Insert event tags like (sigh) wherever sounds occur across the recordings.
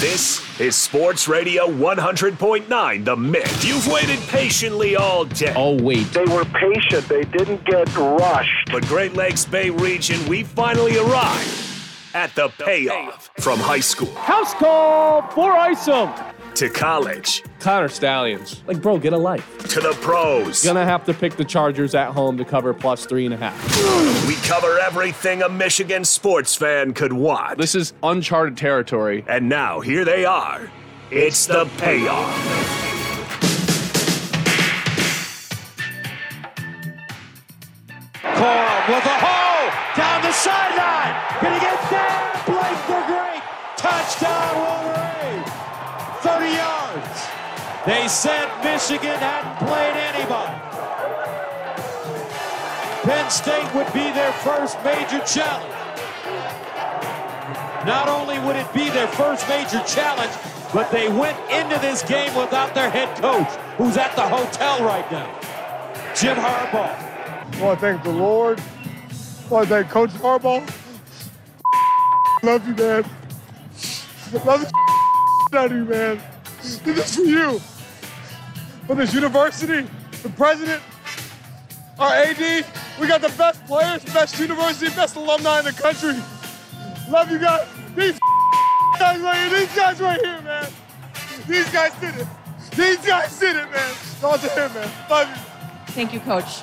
This is Sports Radio 100.9 The Mix. You've waited patiently all day. Oh, wait. They were patient. They didn't get rushed. But Great Lakes Bay region, we finally arrived at the payoff from high school House call for Isom. To college Connor Stalions. Like, bro, get a life. to the pros. Gonna have to pick the Chargers at home to cover plus three and a half. We cover everything a Michigan sports fan could want. This is uncharted territory. And now here they are. It's the payoff. Corum with a Said Michigan hadn't played anybody. Penn State would be their first major challenge. Not only would it be their first major challenge, but they went into this game without their head coach, who's at the hotel right now. Jim Harbaugh. Well, I thank the Lord. Well, I thank Coach Harbaugh. Love you, man. Love the (laughs) out of you, man. This is for you. For this university, the president, our AD. We got the best players, best university, best alumni in the country. Love you guys. These (laughs) guys right here, these guys right here, man. These guys did it. These guys did it, man. All to him, man. Love you. Thank you, Coach.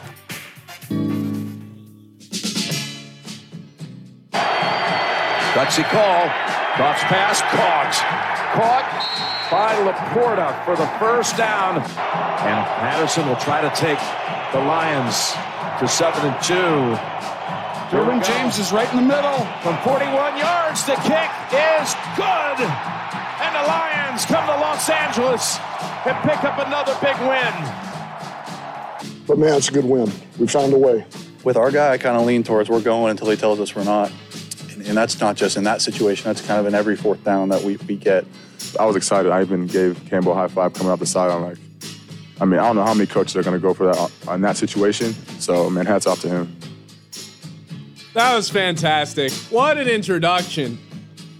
Gutsy call. Goff's pass caught. Caught by Laporta for the first down. And Patterson will try to take the Lions to 7 and 2. Derwin James is right in the middle. From 41 yards, the kick is good. And the Lions come to Los Angeles and pick up another big win. But man, it's a good win. We found a way. with our guy, I kind of lean towards we're going until he tells us we're not. And, and that's not just in that situation, that's kind of in every fourth down that we, we get. I was excited. I even gave Campbell a high five coming up the side. I'm like, I mean, I don't know how many coaches are going to go for that uh, in that situation. So, man, hats off to him. That was fantastic. What an introduction.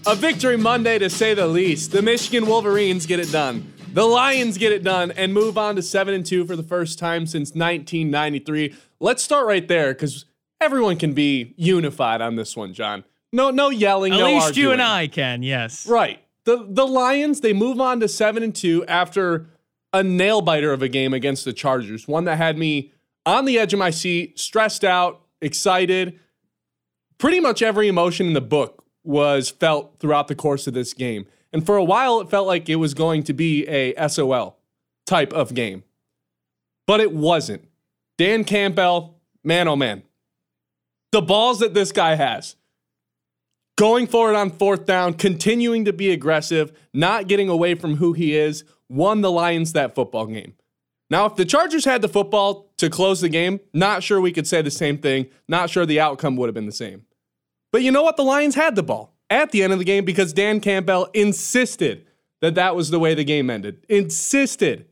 A victory Monday to say the least. The Michigan Wolverines get it done. The Lions get it done and move on to 7 and 2 for the first time since 1993. Let's start right there cuz everyone can be unified on this one, John. No no yelling, At no least arguing. you and I can, yes. Right. The the Lions, they move on to 7 and 2 after a nail biter of a game against the Chargers. One that had me on the edge of my seat, stressed out, excited. Pretty much every emotion in the book was felt throughout the course of this game. And for a while it felt like it was going to be a SOL type of game. But it wasn't. Dan Campbell, man oh man. The balls that this guy has going forward on fourth down, continuing to be aggressive, not getting away from who he is, won the Lions that football game. Now, if the Chargers had the football to close the game, not sure we could say the same thing. Not sure the outcome would have been the same. But you know what? The Lions had the ball at the end of the game because Dan Campbell insisted that that was the way the game ended. Insisted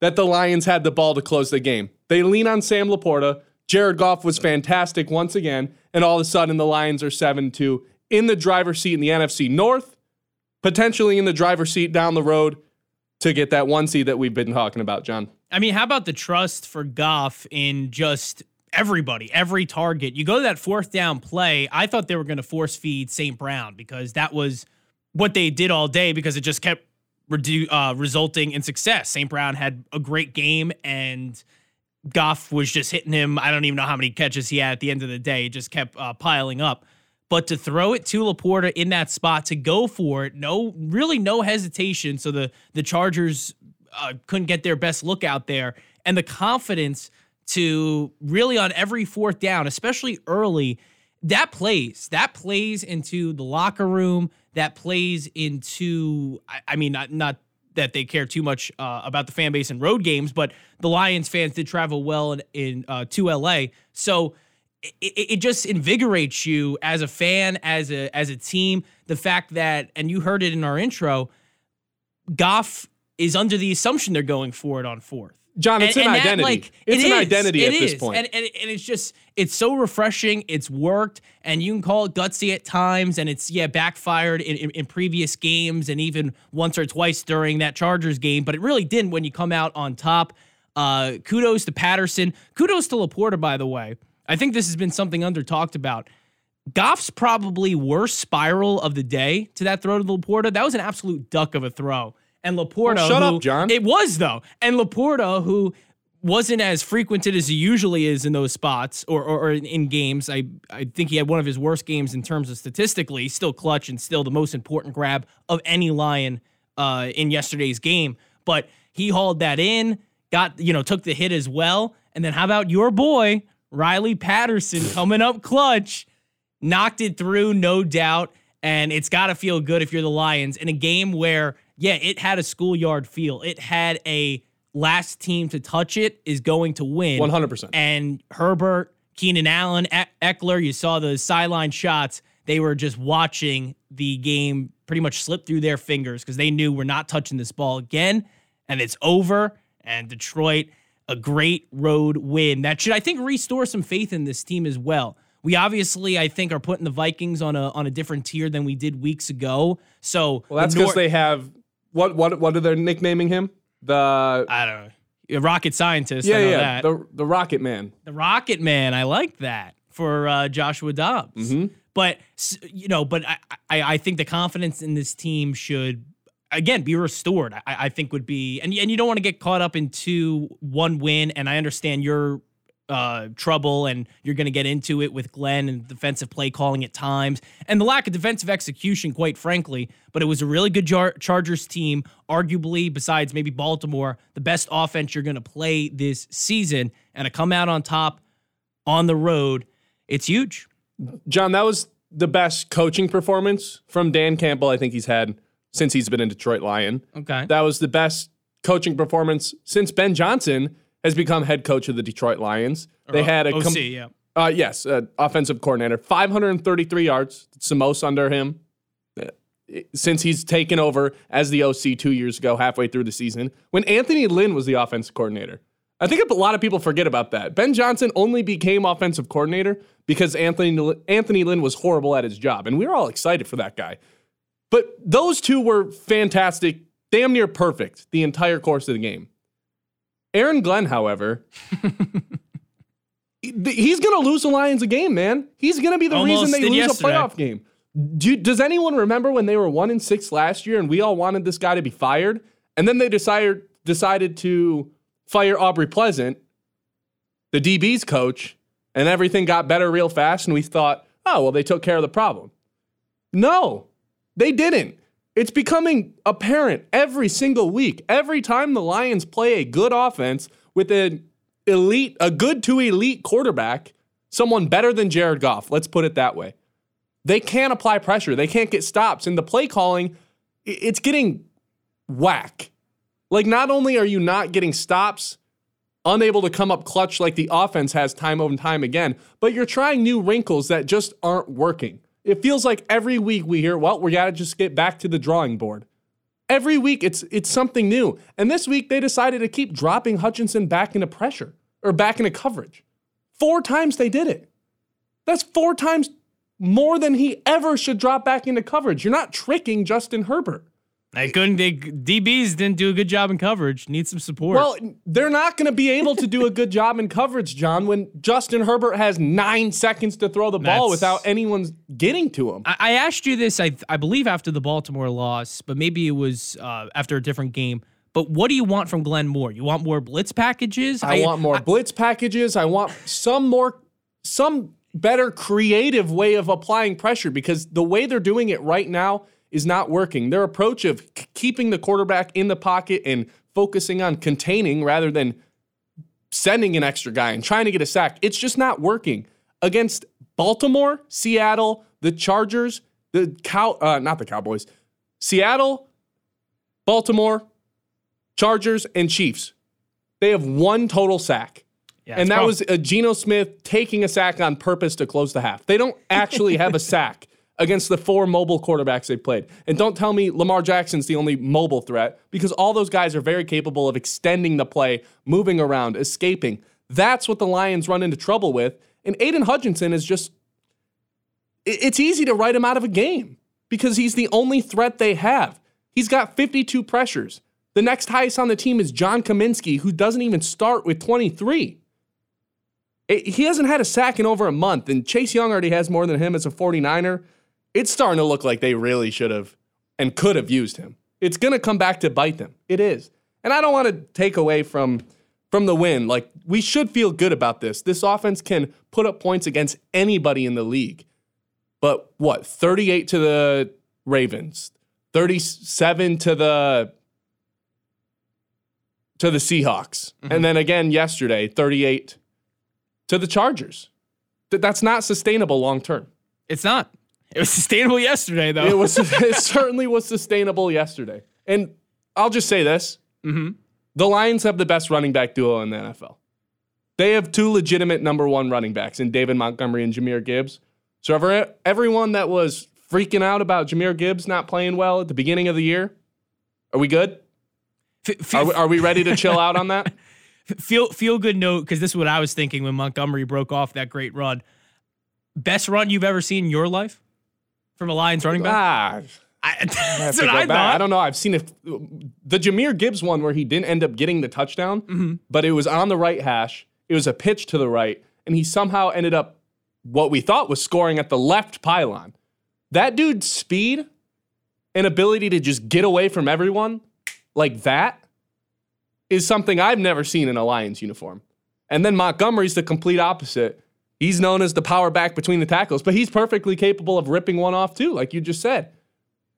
that the Lions had the ball to close the game. They lean on Sam Laporta. Jared Goff was fantastic once again. And all of a sudden, the Lions are 7 2 in the driver's seat in the NFC North, potentially in the driver's seat down the road to get that one seed that we've been talking about, John. I mean, how about the trust for Goff in just everybody, every target? You go to that fourth down play. I thought they were going to force feed St. Brown because that was what they did all day because it just kept redu- uh, resulting in success. St. Brown had a great game and Goff was just hitting him. I don't even know how many catches he had at the end of the day. It just kept uh, piling up. But to throw it to Laporta in that spot, to go for it, no, really no hesitation. So the the Chargers uh, couldn't get their best look out there, and the confidence to really on every fourth down, especially early, that plays. That plays into the locker room. That plays into. I, I mean, not not that they care too much uh, about the fan base and road games, but the Lions fans did travel well in, in uh, to LA, so it, it just invigorates you as a fan, as a as a team. The fact that, and you heard it in our intro, Goff is under the assumption they're going for it on fourth. John, it's And- an and that, identity. like, it's it an is. identity It at this point. And, and, and it's just, it's so refreshing. It's worked. And you can call it gutsy at times. And it's, yeah, backfired in, in, in previous games and even once or twice during that Chargers game. But it really didn't when you come out on top. Uh, kudos to Patterson. Kudos to Laporta, by the way. I think this has been something under talked about. Goff's probably worst spiral of the day to that throw to Laporta. That was an absolute duck of a throw. And Laporta, Well, shut who- up, John. It was though. And Laporta, who wasn't as frequented as he usually is in those spots or, or, or in, in games. I I think he had one of his worst games in terms of statistically, still clutch and still the most important grab of any Lion uh, in yesterday's game. But he hauled that in, got you know took the hit as well. And then how about your boy Riley Patterson coming up clutch? knocked it through, no doubt. And it's got to feel good if you're the Lions in a game where, yeah, it had a schoolyard feel. It had a last team to touch it is going to win. 100%. And Herbert, Keenan Allen, Ekeler, you saw the sideline shots. They were just watching the game pretty much slip through their fingers because they knew we're not touching this ball again. And it's over. And Detroit, a great road win that should, I think, restore some faith in this team as well. We obviously, I think, are putting the Vikings on a on a different tier than we did weeks ago. So well, that's because Nor- they have what what what are they nicknaming him? The I don't know. Rocket scientist. yeah I know yeah that. the the Rocket Man. The Rocket Man. I like that for uh, Joshua Dobbs. Mm-hmm. But you know, but I, I I think the confidence in this team should again be restored. I, I think would be and and you don't want to get caught up into one win. And I understand your uh, trouble and you're going to get into it with Glenn and defensive play calling at times and the lack of defensive execution, quite frankly. But it was a really good Chargers team, arguably, besides maybe Baltimore, the best offense you're going to play this season. And to come out on top on the road, it's huge. John, that was the best coaching performance from Dan Campbell I think he's had since he's been in Detroit Lion. Okay. That was the best coaching performance since Ben Johnson has become head coach of the Detroit Lions. They had a OC, com- yeah. Uh, yes, uh, offensive coordinator, 533 yards. It's the most under him uh, since he's taken over as the OC two years ago, halfway through the season, when Anthony Lynn was the offensive coordinator. I think a lot of people forget about that. Ben Johnson only became offensive coordinator because Anthony Anthony Lynn was horrible at his job, and we were all excited for that guy. But those two were fantastic, damn near perfect the entire course of the game. Aaron Glenn, however, (laughs) he's going to lose the Lions a game, man. He's going to be the Almost reason they lose yesterday. a playoff game. Do does anyone remember when they were one and six last year and we all wanted this guy to be fired? And then they decided decided to fire Aubrey Pleasant, the DB's coach, and everything got better real fast. And we thought, oh, well, they took care of the problem. No, they didn't. It's becoming apparent every single week. Every time the Lions play a good offense with an elite, a good to elite quarterback, someone better than Jared Goff, let's put it that way. They can't apply pressure. They can't get stops. And the play calling, it's getting whack. Like, not only are you not getting stops, unable to come up clutch like the offense has time over and time again, but you're trying new wrinkles that just aren't working. It feels like every week we hear, well, we got to just get back to the drawing board. Every week it's it's something new. And this week they decided to keep dropping Hutchinson back into pressure or back into coverage. Four times they did it. That's four times more than he ever should drop back into coverage. You're not tricking Justin Herbert. I couldn't. They, DBs didn't do a good job in coverage. Need some support. Well, they're not going to be able to do a good job in coverage, John, when Justin Herbert has nine seconds to throw the ball That's- without anyone's getting to him. I, I asked you this, I, I believe, after the Baltimore loss, but maybe it was uh, after a different game. But what do you want from Glenn Moore? You want more blitz packages? I, want more blitz packages. I want some more, some better creative way of applying pressure because the way they're doing it right now is not working. Their approach of keeping the quarterback in the pocket and focusing on containing rather than sending an extra guy and trying to get a sack, it's just not working against Baltimore, Seattle, the Chargers, the cow, uh, not the Cowboys, Seattle, Baltimore, Chargers, and Chiefs. They have one total sack. Yeah, and that prob- was a Geno Smith taking a sack on purpose to close the half. They don't actually have a (laughs) sack against the four mobile quarterbacks they played. And don't tell me Lamar Jackson's the only mobile threat because all those guys are very capable of extending the play, moving around, escaping. That's what the Lions run into trouble with. And Aiden Hutchinson is just, it's easy to write him out of a game because he's the only threat they have. He's got 52 pressures. The next highest on the team is John Cominsky, who doesn't even start with 23. It, he hasn't had a sack in over a month, and Chase Young already has more than him as a 49er. It's starting to look like they really should have and could have used him. It's going to come back to bite them. It is. And I don't want to take away from from the win. Like we should feel good about this. This offense can put up points against anybody in the league. But what? 38 to the Ravens, 37 to the to the Seahawks. Mm-hmm. And then again yesterday, 38 to the Chargers. That's not sustainable long term. It's not. It was sustainable yesterday, though. It was. (laughs) it certainly was sustainable yesterday. And I'll just say this: mm-hmm. the Lions have the best running back duo in the NFL. They have two legitimate number one running backs in David Montgomery and Jahmyr Gibbs. So ever, everyone that was freaking out about Jahmyr Gibbs not playing well at the beginning of the year, are we good? F- are, we, are we ready to chill out on that? (laughs) feel feel good note because this is what I was thinking when Montgomery broke off that great run. Best run you've ever seen in your life from a Lions running back? Ah, I, (laughs) that's what I thought. I don't know. I've seen it. The Jahmyr Gibbs one where he didn't end up getting the touchdown, mm-hmm. but it was on the right hash. It was a pitch to the right, and he somehow ended up what we thought was scoring at the left pylon. That dude's speed and ability to just get away from everyone like that is something I've never seen in a Lions uniform. And then Montgomery's the complete opposite. He's known as the power back between the tackles, but he's perfectly capable of ripping one off too, like you just said.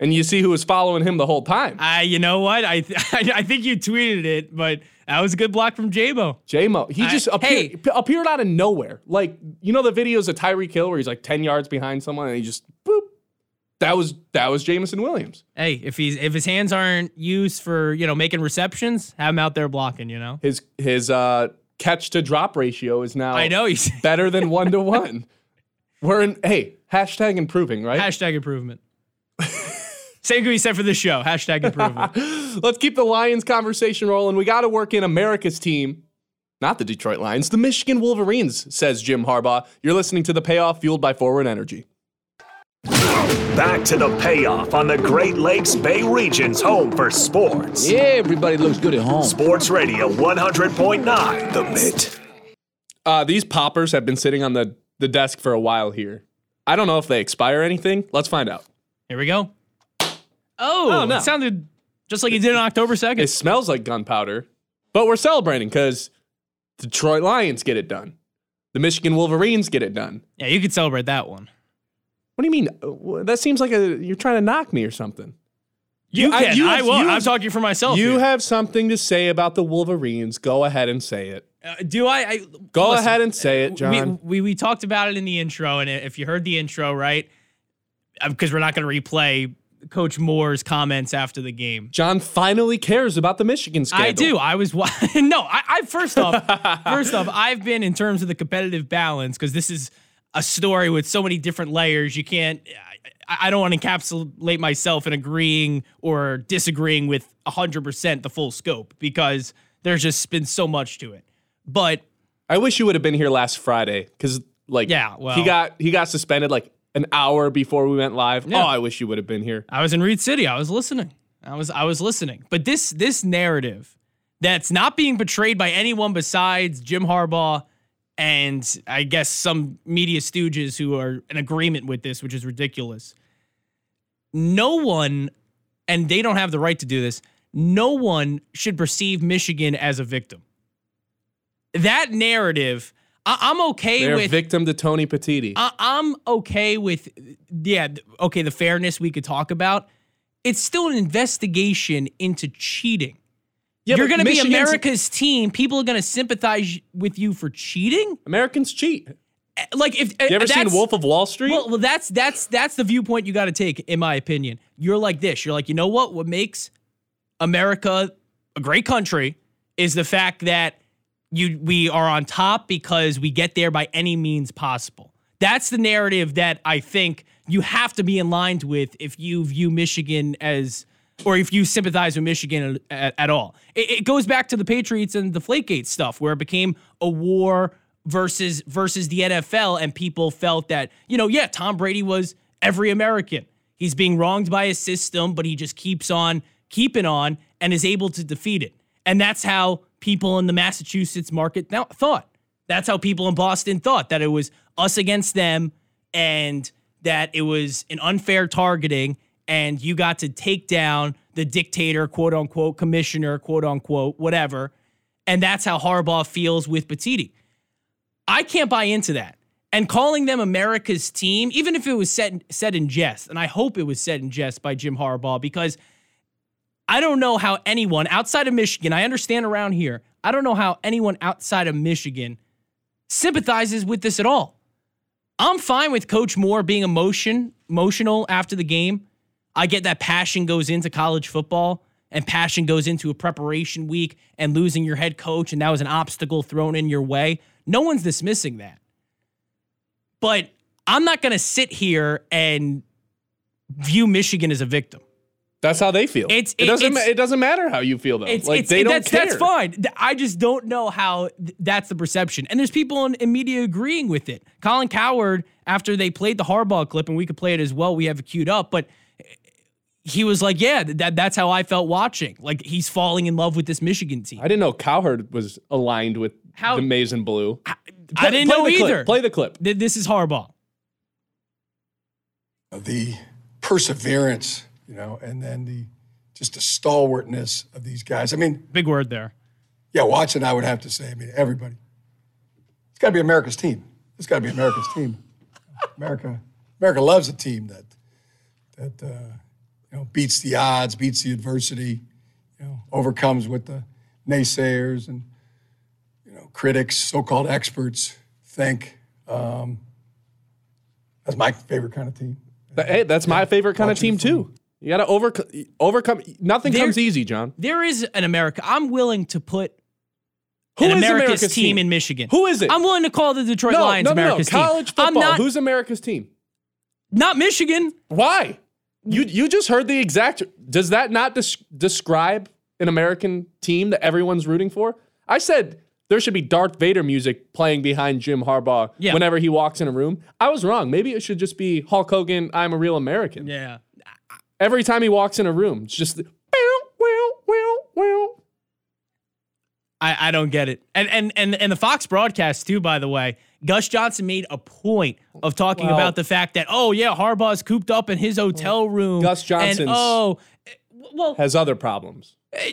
And you see who was following him the whole time. I, uh, you know what? I, th- (laughs) I think you tweeted it, but that was a good block from Jamo. Jamo, he just appeared, hey. appeared out of nowhere. Like you know the videos of Tyreek Hill where he's like ten yards behind someone and he just boop that was that was Jameson Williams. Hey, if he's if his hands aren't used for you know making receptions, have him out there blocking. You know his his uh, catch to drop ratio is now I know he's better than one to one. We're in hey hashtag improving right hashtag improvement. Same can be said for this show. Hashtag improvement. (laughs) Let's keep the Lions conversation rolling. We got to work in America's team, not the Detroit Lions, the Michigan Wolverines, says Jim Harbaugh. You're listening to the payoff fueled by Forward Energy. Back to the payoff on the Great Lakes Bay region's home for sports. Yeah, everybody looks good at home. Sports Radio 100.9, The Mix. Uh, these poppers have been sitting on the, the desk for a while here. I don't know if they expire anything. Let's find out. Here we go. Oh, oh no. it sounded just like you did on October 2nd. It smells like gunpowder, but we're celebrating because Detroit Lions get it done. The Michigan Wolverines get it done. Yeah, you could celebrate that one. What do you mean? Uh, that seems like a you're trying to knock me or something. You, can. I, you have, I won't. I'm talking for myself. You here. have something to say about the Wolverines. Go ahead and say it. Uh, do I? I Go listen, ahead and say it, John. We, we, we talked about it in the intro, and if you heard the intro, right? Because uh, we're not going to replay Coach Moore's comments after the game. John finally cares about the Michigan scandal. I do. I was (laughs) no. I, I first off, first off, I've been in terms of the competitive balance because this is a story with so many different layers. You can't. I, I don't want to encapsulate myself in agreeing or disagreeing with hundred percent the full scope because there's just been so much to it. But I wish you would have been here last Friday because like yeah, well, he got he got suspended like an hour before we went live. Yeah. Oh, I wish you would have been here. I was in Reed City. I was listening. I was I was listening. But this this narrative that's not being portrayed by anyone besides Jim Harbaugh and I guess some media stooges who are in agreement with this, which is ridiculous. No one, and they don't have the right to do this, no one should perceive Michigan as a victim. That narrative, I, am okay They're with. victim to Tony Petitti. I, I'm okay with, yeah, okay, the fairness we could talk about. It's still an investigation into cheating. Yeah, You're going to be America's team. People are going to sympathize with you for cheating. Americans cheat. Eh, like if you ever seen Wolf of Wall Street? Well, well that's that's that's the viewpoint you got to take, in my opinion. You're like this. You're like, you know what? What makes America a great country is the fact that you we are on top because we get there by any means possible. That's the narrative that I think you have to be in line with if you view Michigan as or if you sympathize with Michigan at, at all. It, it, goes back to the Patriots and the Flakegate stuff, where it became a war versus versus the NFL, and people felt that you know, yeah, Tom Brady was every American. He's being wronged by his system, but he just keeps on keeping on and is able to defeat it. And that's how people in the Massachusetts market thought. That's how people in Boston thought that it was us against them and that it was an unfair targeting and you got to take down the dictator, quote unquote, commissioner, quote unquote, whatever. And that's how Harbaugh feels with Petitti. I can't buy into that. And calling them America's team, even if it was said, said in jest, and I hope it was said in jest by Jim Harbaugh, because I don't know how anyone outside of Michigan, I understand around here, I don't know how anyone outside of Michigan sympathizes with this at all. I'm fine with Coach Moore being emotion emotional after the game. I get that passion goes into college football and passion goes into a preparation week and losing your head coach and that was an obstacle thrown in your way. No one's dismissing that. But I'm not going to sit here and view Michigan as a victim. That's how they feel. It's, it, it doesn't. It's, it doesn't matter how you feel though. It's, like they don't that's, care. That's fine. I just don't know how th- that's the perception. And there's people in, in, media agreeing with it. Colin Cowherd, after they played the Harbaugh clip, and we could play it as well. We have it queued up, but he was like, "Yeah, that that's how I felt watching. Like he's falling in love with this Michigan team." I didn't know Cowherd was aligned with how, the maize and blue. I, I didn't know either. Clip. Play the clip. This is Harbaugh. The perseverance, you know, and then the just the stalwartness of these guys. I mean, big word there. Yeah, watching, I would have to say. I mean, everybody. It's got to be America's team. It's got to be America's team. America, America loves a team that that uh, you know beats the odds, beats the adversity, you know, overcomes what the naysayers and you know critics, so-called experts think. Um, that's my favorite kind of team. Hey, that's my favorite kind of team too. You got to over, overcome. Nothing there, comes easy, John. There is an America. I'm willing to put Who an America's, America's team, team, in Michigan. Who is it? I'm willing to call the Detroit no, Lions no, no, America's no. College team. football. Not, Who's America's team? Not Michigan. Why? You you just heard the exact. Does that not des- describe an American team that everyone's rooting for? I said there should be Darth Vader music playing behind Jim Harbaugh yeah. whenever he walks in a room. I was wrong. Maybe it should just be Hulk Hogan. I'm a real American. Yeah. Every time he walks in a room, it's just the, I, I don't get it. And and and and the Fox broadcast too, by the way. Gus Johnson made a point of talking well, about the fact that oh yeah, Harbaugh's cooped up in his hotel room. Gus Johnson oh well has other problems. Eh,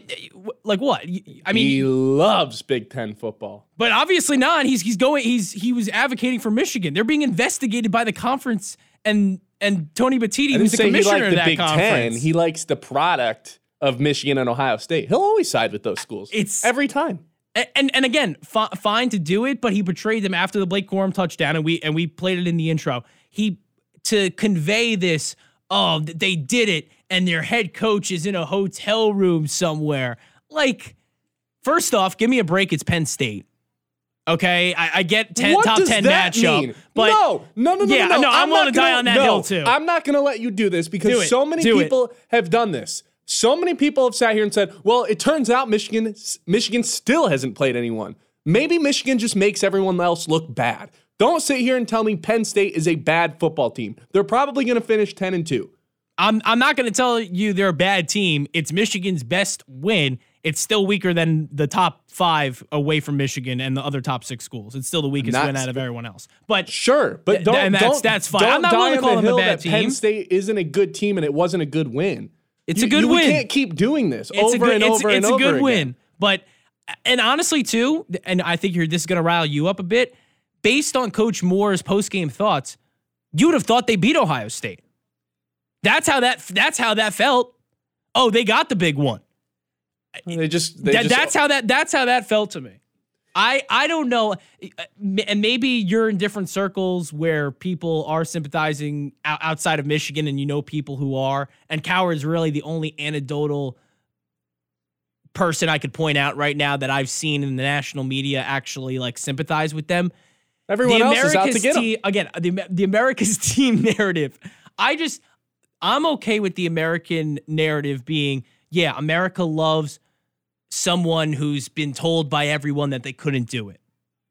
like what? I mean, he loves Big Ten football, but obviously not. He's he's going. He's he was advocating for Michigan. They're being investigated by the conference and and Tony Petitti, who's the commissioner of that Big conference. 10. He likes the product of Michigan and Ohio State. He'll always side with those schools. It's every time. And and, again, f- fine to do it, but he betrayed them after the Blake Corum touchdown, and we and we played it in the intro. He to convey this. Oh, they did it, and their head coach is in a hotel room somewhere. Like, first off, give me a break. It's Penn State. Okay, I, I get ten, what top ten matchup, mean? but no, no, no, no, yeah, no, no. I'm, I'm willing to die on that no, hill too. I'm not going to let you do this because do so many do people it. have done this. So many people have sat here and said, "Well, it turns out Michigan, Michigan still hasn't played anyone. Maybe Michigan just makes everyone else look bad." Don't sit here and tell me Penn State is a bad football team. They're probably going to finish ten and two. I'm I'm not going to tell you they're a bad team. It's Michigan's best win it's still weaker than the top five away from Michigan and the other top six schools. It's still the weakest win out of everyone else. But sure, but don't, and that's, don't, that's fine. Don't I'm not willing to call them a bad team. Penn State isn't a good team and it wasn't a good win. It's you, a good you, win. We can't keep doing this it's over good, and it's, over it's and over. It's a good win. But and honestly too, and I think you're this is going to rile you up a bit. Based on Coach Moore's post game thoughts, you would have thought they beat Ohio State. That's how that that's how that felt. Oh, they got the big one. They just, they that, just that's how that that's how that felt to me. I I don't know, uh, and maybe you're in different circles where people are sympathizing outside of Michigan, and you know people who are. And Cowherd's really the only anecdotal person I could point out right now that I've seen in the national media actually like sympathize with them. Everyone the else America's is out to get team, again. The the America's (laughs) team narrative. I just I'm okay with the American narrative being, yeah, America loves someone who's been told by everyone that they couldn't do it.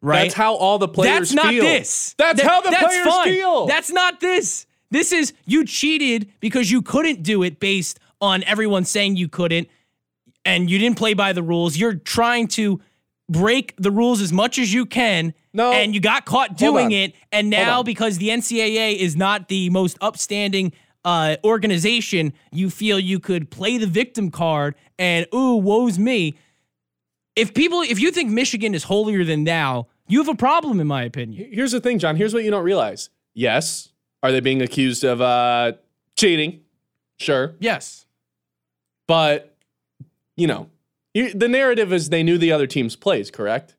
Right? That's how all the players That's not feel. this. That's That- how the that's players fine. feel. That's not this. This is you cheated because you couldn't do it based on everyone saying you couldn't and you didn't play by the rules. You're trying to break the rules as much as you can. No. And you got caught doing it. And now, because the NCAA is not the most upstanding uh, organization, you feel you could play the victim card and, ooh, woe's me. If people, if you think Michigan is holier than thou, you have a problem, in my opinion. Here's the thing, John. Here's what you don't realize. Yes, are they being accused of uh, cheating? Sure, Yes. but you know, the narrative is they knew the other team's plays, correct?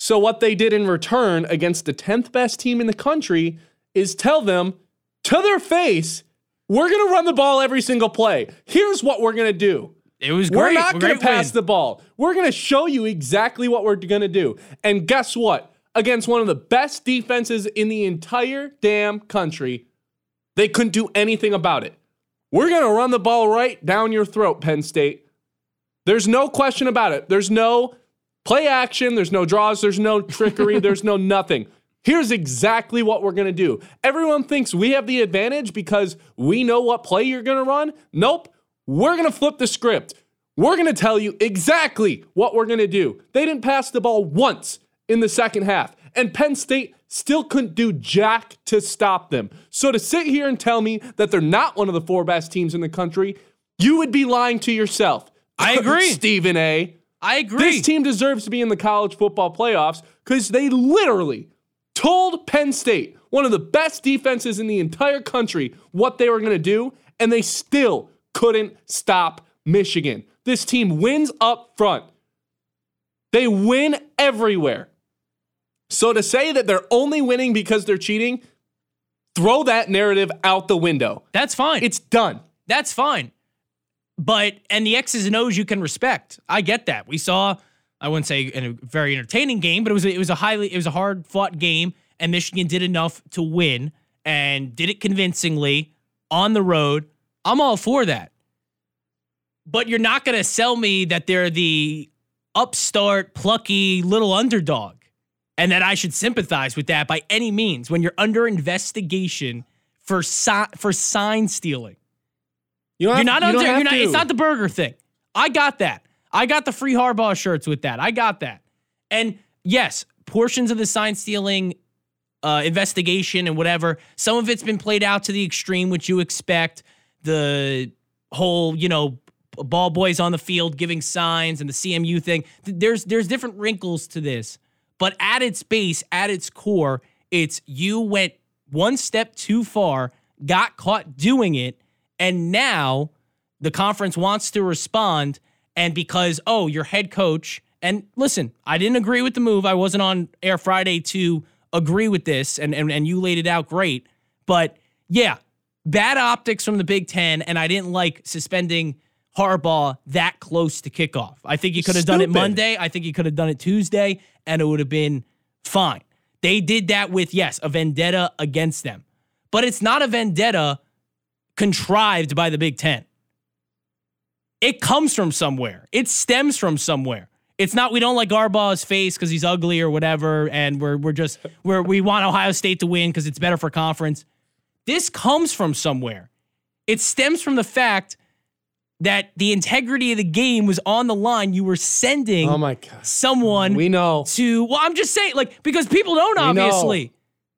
So what they did in return against the 10th best team in the country is tell them to their face, we're going to run the ball every single play. Here's what we're going to do. It was great. We're not going to pass win. the ball. We're going to show you exactly what we're going to do. And guess what? Against one of the best defenses in the entire damn country, they couldn't do anything about it. We're going to run the ball right down your throat, Penn State. There's no question about it. There's no play action, there's no draws, there's no trickery, (laughs) there's no nothing. Here's exactly what we're going to do. Everyone thinks we have the advantage because we know what play you're going to run. Nope. We're going to flip the script. We're going to tell you exactly what we're going to do. They didn't pass the ball once in the second half, and Penn State still couldn't do jack to stop them. So to sit here and tell me that they're not one of the four best teams in the country, you would be lying to yourself. (laughs) I agree. Stephen A. I agree. This team deserves to be in the college football playoffs because they literally told Penn State, one of the best defenses in the entire country, what they were going to do, and they still couldn't stop Michigan. This team wins up front. They win everywhere. So to say that they're only winning because they're cheating, throw that narrative out the window. That's fine. It's done. That's fine. But and the X's and O's you can respect. I get that. We saw I wouldn't say in a very entertaining game, but it was a, it was a highly it was a hard fought game, and Michigan did enough to win and did it convincingly on the road. I'm all for that. But you're not going to sell me that they're the upstart, plucky little underdog, and that I should sympathize with that by any means when you're under investigation for si- for sign stealing. You you're not you under. not, it's not the burger thing. I got that. I got the free Harbaugh shirts with that. I got that. And yes, portions of the sign stealing uh, investigation and whatever, some of it's been played out to the extreme, which you expect. The whole, you know, ball boys on the field giving signs and the CMU thing. There's there's different wrinkles to this, but at its base, at its core, it's you went one step too far, got caught doing it, and now the conference wants to respond. And because, oh, your head coach, and listen, I didn't agree with the move. I wasn't on Air Friday to agree with this, and, and, and you laid it out great. But yeah, bad optics from the Big Ten, and I didn't like suspending Harbaugh that close to kickoff. I think you could have done it Monday. I think you could have done it Tuesday, and it would have been fine. They did that with, yes, a vendetta against them. But it's not a vendetta contrived by the Big Ten. It comes from somewhere. It stems from somewhere. It's not we don't like Harbaugh's face because he's ugly or whatever, and we're we're just we're we want Ohio State to win because it's better for conference. This comes from somewhere. It stems from the fact that the integrity of the game was on the line. You were sending Oh my God. someone We know. to well, I'm just saying, like, because people don't know. obviously.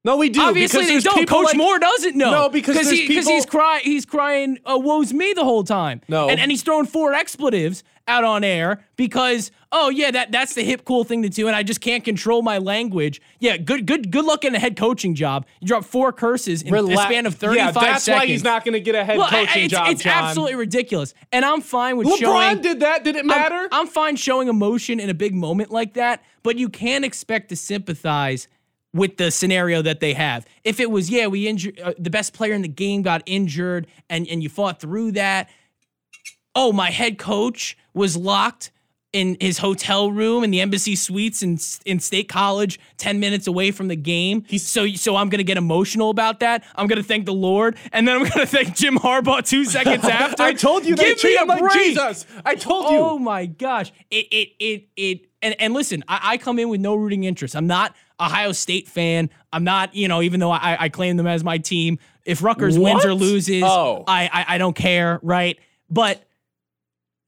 No, we do. Obviously, because they don't. Coach like- Moore doesn't know. No, because he, people- he's crying. He's crying. Uh, "Woe's me" the whole time. No. and, and he's throwing four expletives out on air because oh yeah, that that's the hip cool thing to do, and I just can't control my language. Yeah, good good good luck in a head coaching job. You drop four curses in a Rela- span of thirty Yeah, that's seconds. why he's not going to get a head Well, coaching it's, job, it's John. absolutely ridiculous, and I'm fine with LeBron showing. did that. Did it I'm- matter? I'm, fine showing emotion in a big moment like that, but you can't expect to sympathize with the scenario that they have. If it was, yeah, we injured uh, the best player in the game got injured, and and you fought through that. Oh, my head coach was locked in his hotel room in the embassy suites in in State College, ten minutes away from the game. He's, so so I'm gonna get emotional about that. I'm gonna thank the Lord, and then I'm gonna (laughs) thank Jim Harbaugh two seconds (laughs) after. I told you Give me a like. Jesus. I told you. Oh my gosh! It it it it. And and listen, I, I come in with no rooting interest. I'm not Ohio State fan. I'm not, you know, even though I, I claim them as my team. If Rutgers wins or loses, Oh. I, I I don't care, right? But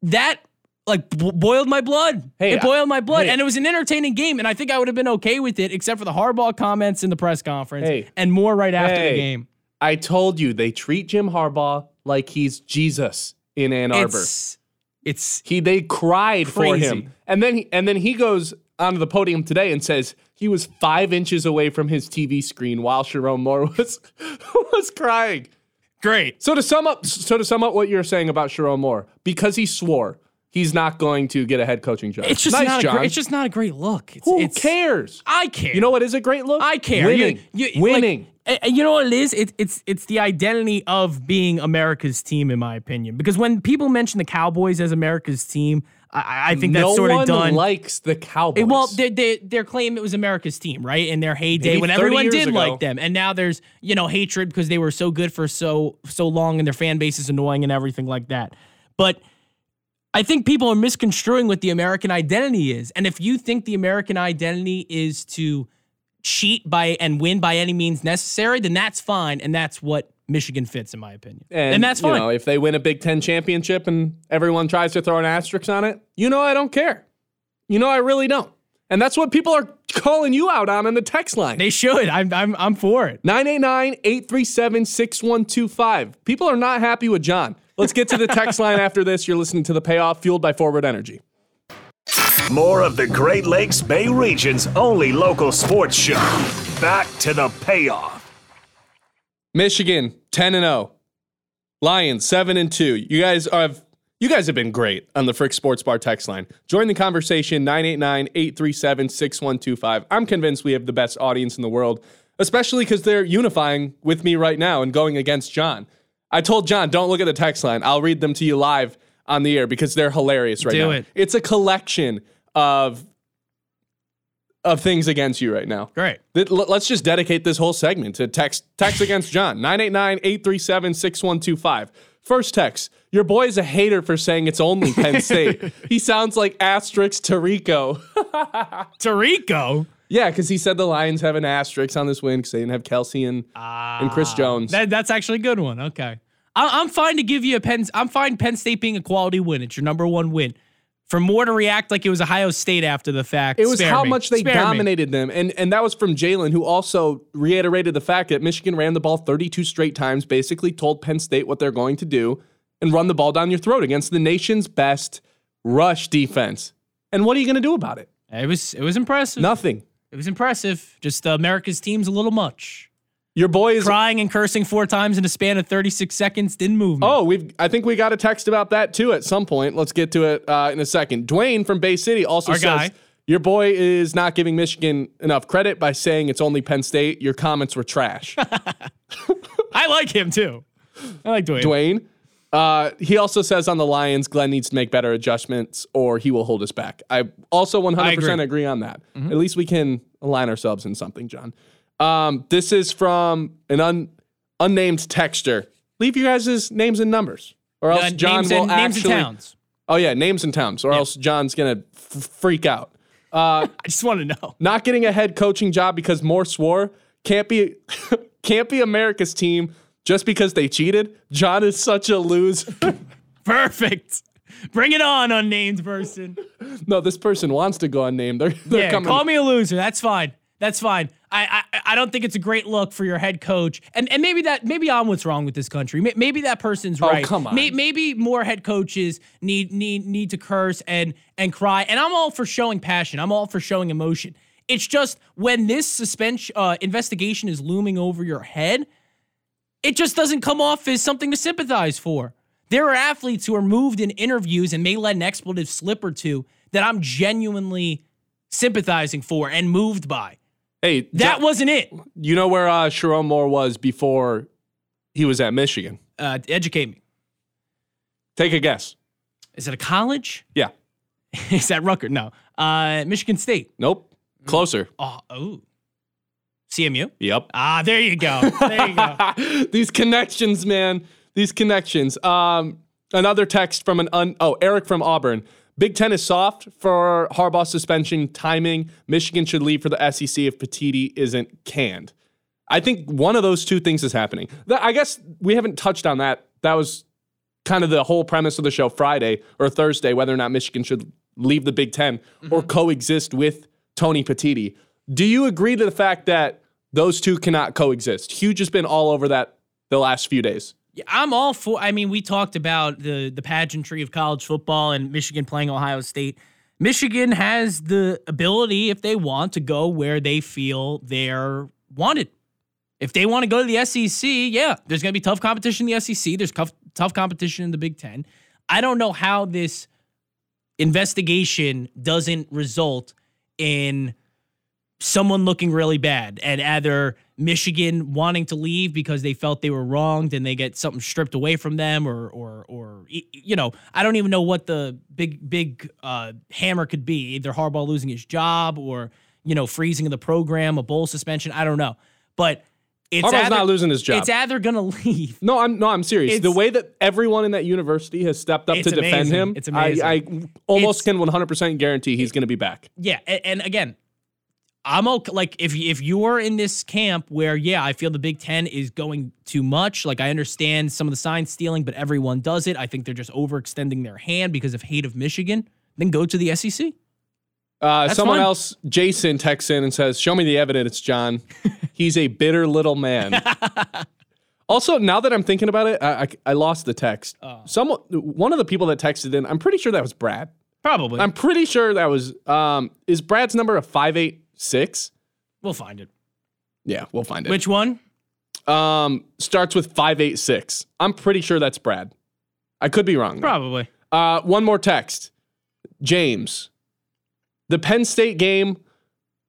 that like bo- boiled my blood. Hey, it boiled my blood, hey. and it was an entertaining game, and I think I would have been okay with it, except for the Harbaugh comments in the press conference, Hey. and more right after the game. I told you they treat Jim Harbaugh like he's Jesus in Ann Arbor. It's it's he they cried for him, and then he, and then he goes onto the podium today and says he was five inches away from his TV screen while Sherrone Moore (laughs) was was crying. great. So to sum up, so to sum up what you're saying about Sherrone Moore, because he swore he's not going to get a head coaching job. It's just nice, not a John. great, it's just not a great look. It's, Who it's, cares? I care. You know what is a great look? I care. Winning. You, you, Winning. Like, you know what it is? It, it's it's the identity of being America's team, in my opinion. Because when people mention the Cowboys as America's team, I, I think that's no sort one of done. likes the Cowboys. Well, they, they, their claim it was America's team, right? In their heyday, Maybe when everyone did ago. like them, and now there's you know hatred because they were so good for so so long, and their fan base is annoying and everything like that. But I think people are misconstruing what the American identity is, and if you think the American identity is to cheat by and win by any means necessary, then that's fine, and that's what Michigan fits, in my opinion, and, that's you fine. know, if they win a Big Ten championship and everyone tries to throw an asterisk on it, you know I don't care. You know I really don't. And that's what people are calling you out on in the text line. they should. I'm I'm I'm for it. 989-837-6125. People are not happy with John. Let's get to the text line after this. You're listening to The Payoff, fueled by Forward Energy. More of the Great Lakes Bay region's only local sports show. Back to the payoff. Michigan 10 and 0. Lions 7 and 2. You guys have you guys have been great on the Frick Sports Bar text line. Join the conversation 989-837-6125. I'm convinced we have the best audience in the world, especially cuz they're unifying with me right now and going against John. I told John, don't look at the text line. I'll read them to you live on the air because they're hilarious right Do now. it. It's a collection of of things against you right now. Great. Let's just dedicate this whole segment to text text against John. (laughs) 989-837-6125. First text. Your boy is a hater for saying it's only Penn (laughs) State. he sounds like asterisk Tarico. (laughs) Tarico. yeah, because he said the Lions have an asterisk on this win because they didn't have Kelce and, and Chris ah. Jones. That, that's actually a good one. Okay. I, I'm fine to give you a Penn. I'm fine Penn State being a quality win. It's your number one win. For more to react like it was Ohio State after the fact. it was how me. much they Spare me. dominated them. And and that was from Jalen, who also reiterated the fact that Michigan ran the ball 32 straight times, basically told Penn State what they're going to do and run the ball down your throat against the nation's best rush defense. And what are you going to do about it? It was it was impressive. Nothing. It was impressive. Just uh, America's team's a little much. Your boy is. Crying and cursing four times in a span of 36 seconds didn't move me. Oh, we've. I think we got a text about that too at some point. Let's get to it uh, in a second. Dwayne from Bay City also Our says guy. your boy is not giving Michigan enough credit by saying it's only Penn State. Your comments were trash. (laughs) (laughs) I like him too. I like Dwayne. Dwayne. Uh, he also says on the Lions, Glenn needs to make better adjustments or he will hold us back. I also 100% I agree. agree. on that. At least we can align ourselves in something, John. Um, this is from an un, unnamed texter. Leave your guys' names and numbers, or else Uh, John will and, actually. names and towns. Oh yeah, names and towns, or else John's gonna f- freak out. Uh, (laughs) I just want to know. not getting a head coaching job because Moore swore can't be (laughs) can't be America's team just because they cheated. John is such a loser. (laughs) Perfect. Bring it on, unnamed person. no, this person wants to go unnamed. They're, they're yeah, coming. call me a loser. That's fine. That's fine. I, I I don't think it's a great look for your head coach. And and maybe that maybe I'm what's wrong with this country. Maybe that person's Oh, right. come on. May- maybe more head coaches need need need to curse and and cry. And I'm all for showing passion. I'm all for showing emotion. It's just when this suspension uh, investigation is looming over your head, it just doesn't come off as something to sympathize for. There are athletes who are moved in interviews and may let an expletive slip or two that I'm genuinely sympathizing for and moved by. Hey, That John, wasn't it. you know where uh, Sherrone Moore was before he was at Michigan? Uh, educate me. Take a guess. Is it a college? Yeah. (laughs) Is that Rutgers? No. Uh, Michigan State. Nope. Closer. Oh, oh. CMU. Yep. Ah, there you go. There you go. (laughs) These connections, man. These connections. Um, another text from an un- oh Eric from Auburn. Big Ten is soft for Harbaugh suspension timing. Michigan should leave for the SEC if Petitti isn't canned. I think one of those two things is happening. I guess we haven't touched on that. That was kind of the whole premise of the show Friday or Thursday, whether or not Michigan should leave the Big 10 or mm-hmm. coexist with Tony Petitti. Do you agree to the fact that those two cannot coexist? Hugh has been all over that the last few days. I'm all for. I mean, we talked about the the pageantry of college football and Michigan playing Ohio State. Michigan has the ability, if they want, to go where they feel they're wanted. If they want to go to the SEC, yeah, there's going to be tough competition in the SEC. There's tough, tough competition in the Big Ten. I don't know how this investigation doesn't result in someone looking really bad and either Michigan wanting to leave because they felt they were wronged and they get something stripped away from them or or or you know I don't even know what the big big uh, hammer could be either Harbaugh losing his job or you know freezing of the program a bowl suspension I don't know but it's Harbaugh's either, not losing his job. it's either gonna leave No, I'm no, I'm serious. It's- the way that everyone in that university has stepped up to defend amazing. him, It's amazing. I, I almost It's- can 100% guarantee he's going to be back. Yeah, and, and again, I'm okay. Like if if you're in this camp where yeah, I feel the Big Ten is going too much. Like I understand some of the sign stealing, but everyone does it. I think they're just overextending their hand because of hate of Michigan. Then go to the SEC. Uh, someone fine. else, Jason, texts in and says, "Show me the evidence, John. He's a bitter little man." (laughs) also, now that I'm thinking about it, I, I, I lost the text. Oh. Someone, one of the people that texted in, I'm pretty sure that was Brad. Probably. I'm pretty sure that was. Um, is Brad's number a five eight six? we'll find it. Yeah, we'll find it. Which one? um starts with five eight six? I'm pretty sure that's Brad. I could be wrong. though. Probably. Uh, one more text. James, the Penn State game.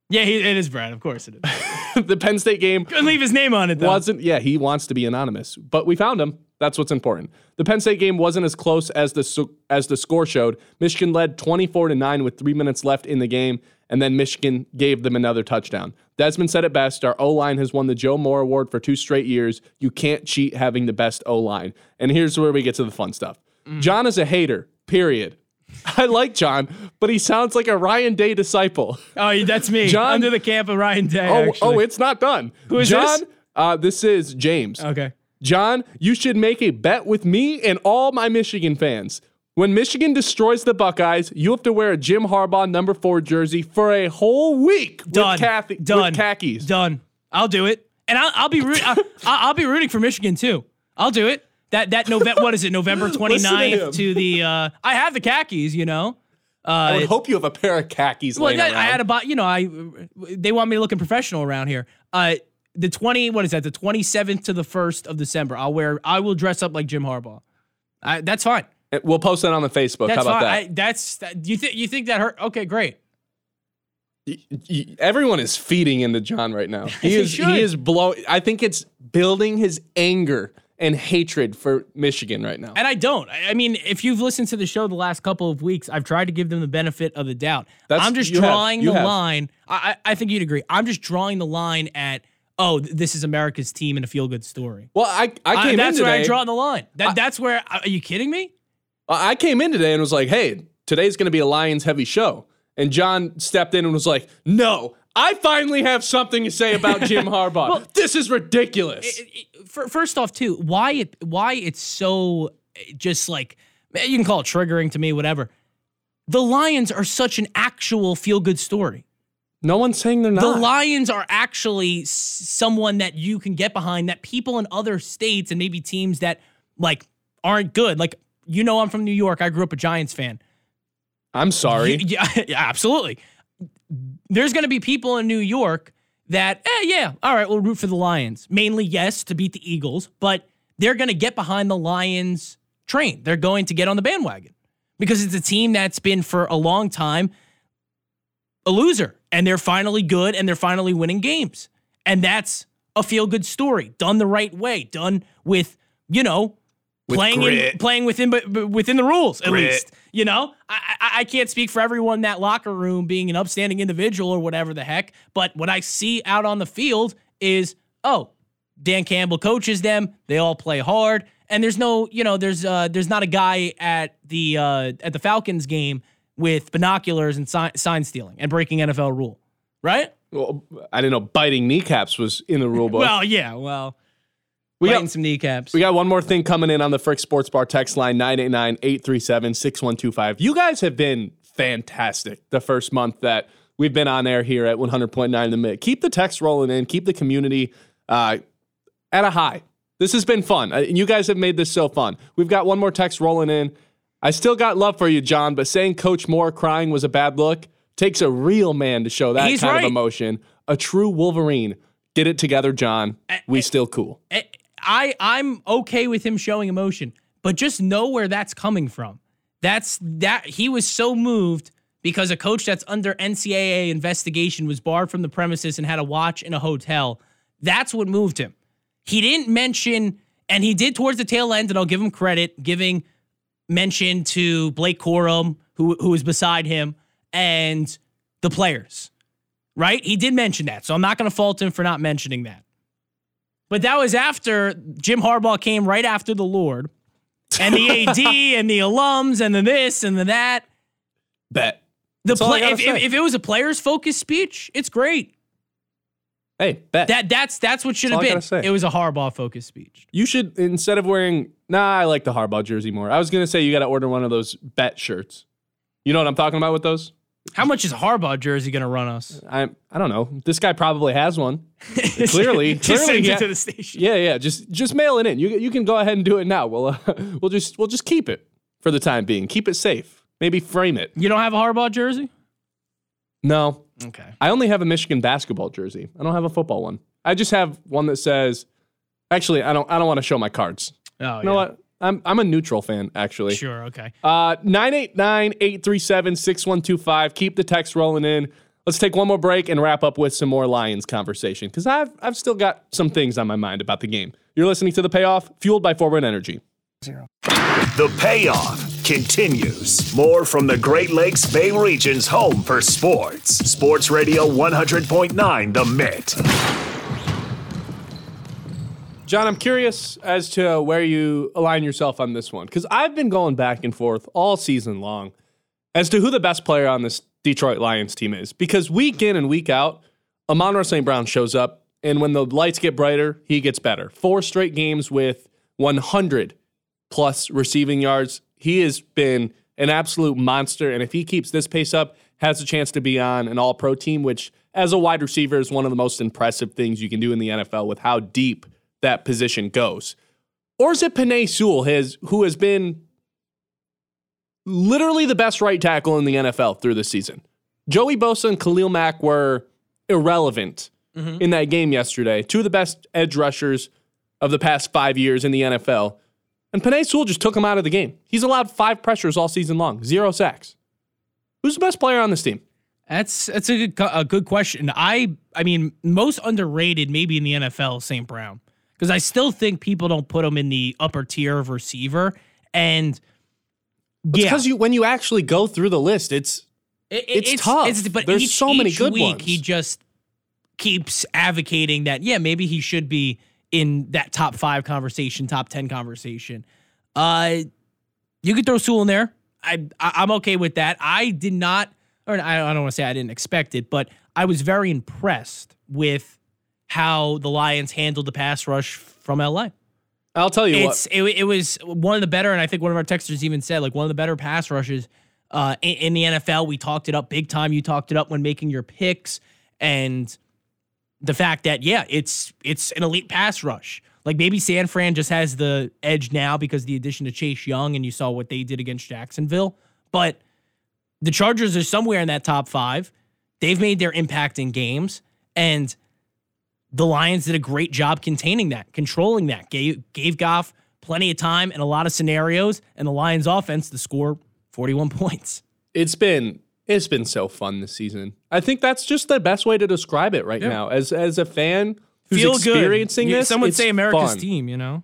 Yeah, he, it is Brad. Of course it is. (laughs) the Penn State game Couldn't leave his name on it though. wasn't. Yeah, he wants to be anonymous, but we found him. That's what's important. The Penn State game wasn't as close as the as the score showed. Michigan led 24 to 9 with 3 minutes left in the game, and then Michigan gave them another touchdown. Desmond said it best, our O-line has won the Joe Moore award for two straight years. You can't cheat having the best O-line. And here's where we get to the fun stuff. John is a hater. Period. (laughs) I like John, but he sounds like a Ryan Day disciple. Oh, that's me. John- under the camp of Ryan Day. Oh, actually. oh, it's not done. Who is John, this? Uh, this is James. okay. John, you should make a bet with me and all my Michigan fans. When Michigan destroys the Buckeyes, you have to wear a Jim Harbaugh number four jersey for a whole week Done. with, with Done. khakis. Done. I'll do it, and I'll, I'll be root, I'll, I'll be rooting for Michigan too. I'll do it. That that November. what is it? November Listen 29th to to the. Uh, I have the khakis. You know. I Uh, would hope you have a pair of khakis well, that. I had a buy. You know, I they want me looking professional around here. Uh, the 20. What is that? The 27th to the 1st of December. I'll wear. I will dress up like Jim Harbaugh. I, that's fine. We'll post that on the Facebook. That's How about fine. that? I, that's. That, you think you think that hurt? Okay, great. Y- y- Everyone is feeding into John right now. (laughs) He is should. he is blow. I think it's building his anger and hatred for Michigan right now. And I don't. I I mean, if you've listened to the show the last couple of weeks, I've tried to give them the benefit of the doubt. That's- I'm just you have. drawing the have. line. I, I I think you'd agree. I'm just drawing the line at oh, this is America's team and a feel good story. Well, I I I- came that's in where today. I draw the line. That that's where. Are you kidding me? I came in today and was like, "Hey, today's going to be a Lions heavy show." And John stepped in and was like, "No, I finally have something to say about Jim (laughs) Harbaugh. this is ridiculous." It- it- fir- First off, too, why it why it's so eh, just like eh, you can call it triggering to me, whatever. The Lions are such an actual feel good story. no one's saying they're not. The. Lions are actually someone that you can get behind that people in other states and maybe teams that like aren't good. Like, you know, I'm from New York. I grew up a Giants fan. I'm sorry. Y- Yeah, (laughs) yeah, absolutely. There's going to be people in New York that, eh, yeah, all right, we'll root for the Lions. Mainly, yes, to beat the Eagles, but they're going to get behind the Lions train. They're going to get on the bandwagon because it's a team that's been for a long time a loser and they're finally good and they're finally winning games. And that's a feel good story done the right way, done with, you know, playing in, playing within but, but within the rules at Grit. least. You know, I, I I can't speak for everyone in that locker room being an upstanding individual or whatever the heck, but what I see out on the field is oh, Dan Campbell coaches them. They all play hard, and there's no you know there's uh there's not a guy at the uh at the Falcons game with binoculars and sign, sign stealing and breaking NFL rule, right? Well, I didn't know biting kneecaps was in the rule book. Well, yeah, well, we got some kneecaps. we got one more thing coming in on the Frick Sports Bar text line 989-837-6125. You guys have been fantastic the first month that we've been on air here at 100.9 the Mitt. Keep the text rolling in, keep the community uh, at a high. This has been fun. Uh, and you guys have made this so fun. We've got one more text rolling in. I still got love for you, John, but saying Coach Moore crying was a bad look takes a real man to show that He's kind right. of emotion. A true Wolverine. Get it together, John. We still cool. I- I'm okay with him showing emotion, but just know where that's coming from. That's that he was so moved because a coach that's under NCAA investigation was barred from the premises and had to watch in a hotel. That's what moved him. He didn't mention, and he did towards the tail end, and I'll give him credit, giving mention to Blake Corum, who who was beside him, and the players. Right? He did mention that, so I'm not going to fault him for not mentioning that. But that was after Jim Harbaugh came right after the Lord, and the AD (laughs) and the alums and the this and the that. Bet. The That's play, if, if, if it was a players focused speech, it's great. Hey, bet. That that's that's what should That's have been. gotta. It was a Harbaugh focused speech. You should instead of wearing. Nah, I like the Harbaugh jersey more. I was gonna say you got to order one of those bet shirts. You know what I'm talking about with those? How much is a Harbaugh jersey going to run us? I I don't know. This guy probably has one. clearly, (laughs) Just clearly, send yeah. it to the station. Yeah, yeah. Just just mail it in. You you can go ahead and do it now. We'll uh, (laughs) we'll just we'll just keep it for the time being. Keep it safe. Maybe frame it. You don't have a Harbaugh jersey? No, Okay. I only have a Michigan basketball jersey. I don't have a football one. I just have one that says. Actually, I don't. I don't want to show my cards. Oh, You know what? I'm I'm a neutral fan actually. Sure. Okay. Uh 989-837-6125. Keep the text rolling in. Let's take one more break and wrap up with some more Lions conversation cuz I've I've still got some things on my mind about the game. You're listening to The Payoff, fueled by Forward Energy. Zero. The payoff continues. More from the Great Lakes Bay region's home for sports. Sports Radio 100.9 The Mitt. John, I'm curious as to where you align yourself on this one cuz I've been going back and forth all season long as to who the best player on this Detroit Lions team is because week in and week out, Amon St. Brown shows up, and when the lights get brighter, he gets better. Four straight games with 100 plus receiving yards. He has been an absolute monster, and if he keeps this pace up, has a chance to be on an All Pro team, which as a wide receiver is one of the most impressive things you can do in the NFL with how deep that position goes. Or is it Penei Sewell, who has been literally the best right tackle in the NFL through the season. Joey Bosa and Khalil Mack were irrelevant mm-hmm. in that game yesterday. Two of the best edge rushers of the past five years in the NFL. And Penei Sewell just took him out of the game. He's allowed five pressures all season long, zero sacks. Who's the best player on this team? That's that's a good a good question. I I mean most underrated maybe in the NFL St. Brown because I still think people don't put him in the upper tier of receiver and yeah Because you when you actually go through the list, it's It- it's tough. but There's each- so many good week ones. He just keeps advocating that yeah maybe he should be in that top five conversation, top ten conversation. Uh, you could throw Sewell in there. I, I I'm okay with that. I did not, or I, I don't want to say I didn't expect it, but I was very impressed with how the Lions handled the pass rush from LA. I'll tell you It's it, it was one of the better, and I think one of our texters even said like one of the better pass rushes uh, in, in the NFL. We talked it up big time. You talked it up when making your picks, and the fact that yeah, it's it's an elite pass rush. Like maybe San Fran just has the edge now because the addition to Chase Young, and you saw what they did against Jacksonville. But the Chargers are somewhere in that top five. They've made their impact in games, and the Lions did a great job containing that, controlling that. Gave gave Goff plenty of time and a lot of scenarios, and the Lions offense to score 41 (laughs) points. it's been it's been so fun this season. I think that's just the best way to describe it right Yeah. now. As as a fan who's Feel experiencing good. this, Some would it's say America's fun. team, you know?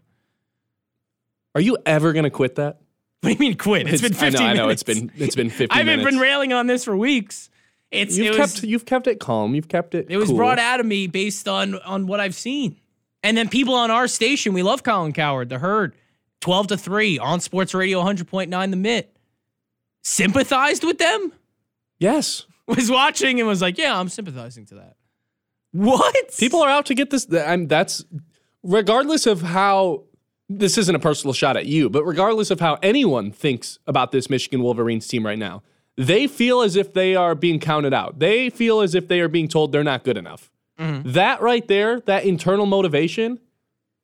Are you ever going to quit that? (laughs) What do you mean quit? it's been 15 I know, I know. minutes. It's been it's been (laughs) 50 I've minutes. been railing on this for weeks. It's you've it was, kept you've kept it calm. You've kept it. It was cool. brought out of me based on on what I've seen. And then people on our station, we love Colin Cowherd, the herd, 12 to 3 on Sports Radio 100.9 The Mitt. Sympathized with them? Yes. (laughs) Was watching and was like, yeah, I'm sympathizing to that. What? People are out to get this. I'm, that's regardless of how this isn't a personal shot at you, but regardless of how anyone thinks about this Michigan Wolverines team right now, they feel as if they are being counted out. They feel as if they are being told they're not good enough. That right there, that internal motivation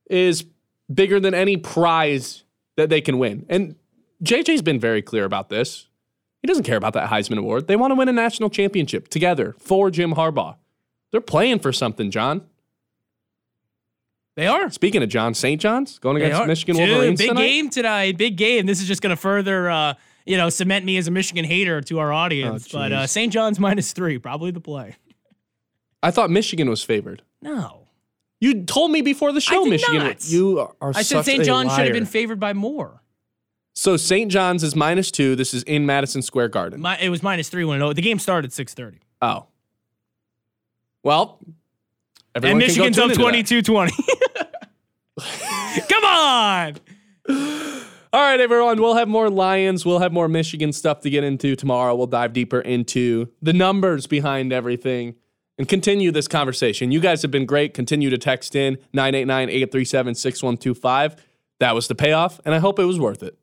is bigger than any prize that they can win. And JJ's been very clear about this. He doesn't care about that Heisman Award. They want to win a national championship together for Jim Harbaugh. They're playing for something, John. They are. Speaking of John, St. John's going against. Michigan Dude, Wolverines Big tonight. game tonight. Big game. This is just going to further, uh, you know, cement me as a Michigan hater to our audience. Oh, but uh. St. John's minus three, probably the play. I thought Michigan was favored. No. You told me before the show, Michigan. not. You are I said St. a John's should have been favored by more. So St. John's is minus two. This is in Madison Square Garden. My, it was minus three when it, the game started at 6.30. oh. Well, everyone and Michigan's up into that. 22-20. (laughs) Come on. (laughs) All right, everyone. We'll have more Lions. We'll have more Michigan stuff to get into tomorrow. We'll dive deeper into the numbers behind everything and continue this conversation. You guys have been great. Continue to text in 989 837 6125. That was the payoff, and I hope it was worth it.